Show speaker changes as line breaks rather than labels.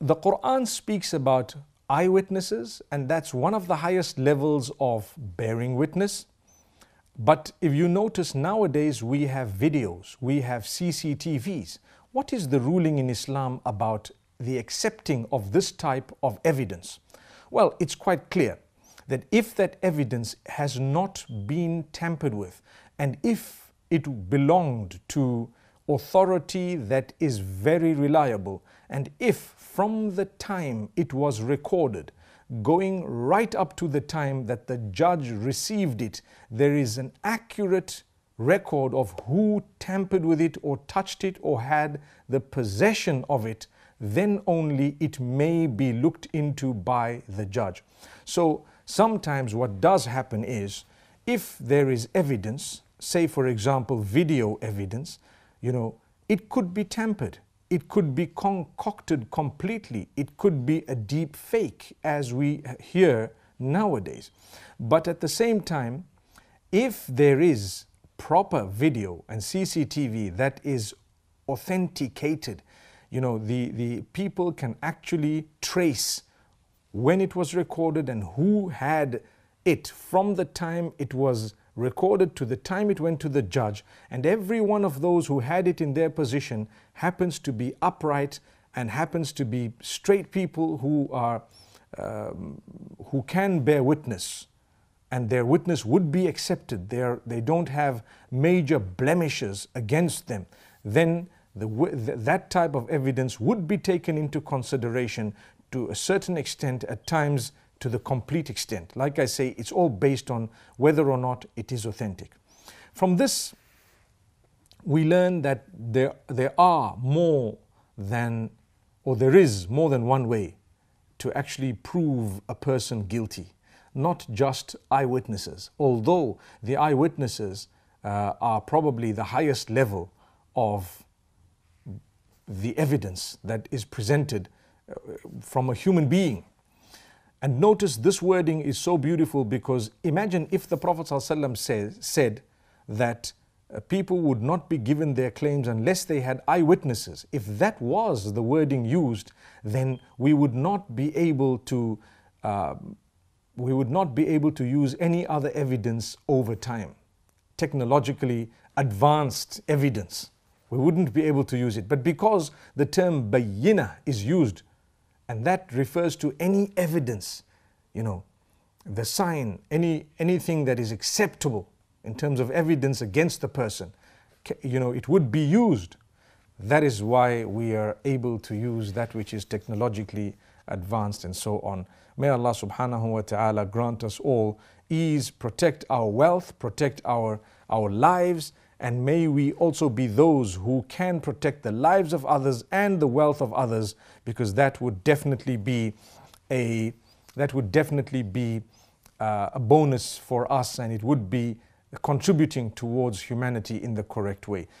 the Quran speaks about eyewitnesses, and that's one of the highest levels of bearing witness. But if you notice nowadays, we have videos, we have CCTVs. What is the ruling in Islam about the accepting of this type of evidence? Well, it's quite clear that if that evidence has not been tampered with, and if it belonged to authority that is very reliable, and if from the time it was recorded, going right up to the time that the judge received it, there is an accurate record of who tampered with it or touched it or had the possession of it, then only it may be looked into by the judge. So sometimes what does happen is if there is evidence, say for example video evidence, you know, it could be tampered. It could be concocted completely. It could be a deep fake as we hear nowadays. But at the same time, if there is proper video and CCTV that is authenticated, you know, the, the people can actually trace when it was recorded and who had it from the time it was recorded to the time it went to the judge, and every one of those who had it in their position happens to be upright and happens to be straight people who are um, who can bear witness. And their witness would be accepted, They're, they don't have major blemishes against them, then the, that type of evidence would be taken into consideration to a certain extent, at times to the complete extent. Like I say, it's all based on whether or not it is authentic. From this, we learn that there, there are more than, or there is more than one way to actually prove a person guilty not just eyewitnesses, although the eyewitnesses uh, are probably the highest level of the evidence that is presented uh, from a human being. And notice this wording is so beautiful because imagine if the Prophet ﷺ said that uh, people would not be given their claims unless they had eyewitnesses. If that was the wording used, then we would not be able to uh, we would not be able to use any other evidence over time. Technologically advanced evidence. We wouldn't be able to use it. But because the term bayina is used, and that refers to any evidence, you know, the sign, any, anything that is acceptable in terms of evidence against the person, you know, it would be used. That is why we are able to use that which is technologically advanced and so on. May Allah subhanahu wa ta'ala grant us all ease, protect our wealth, protect our, our lives, and may we also be those who can protect the lives of others and the wealth of others, because that would definitely be a that would definitely be uh, a bonus for us, and it would be contributing towards humanity in the correct way.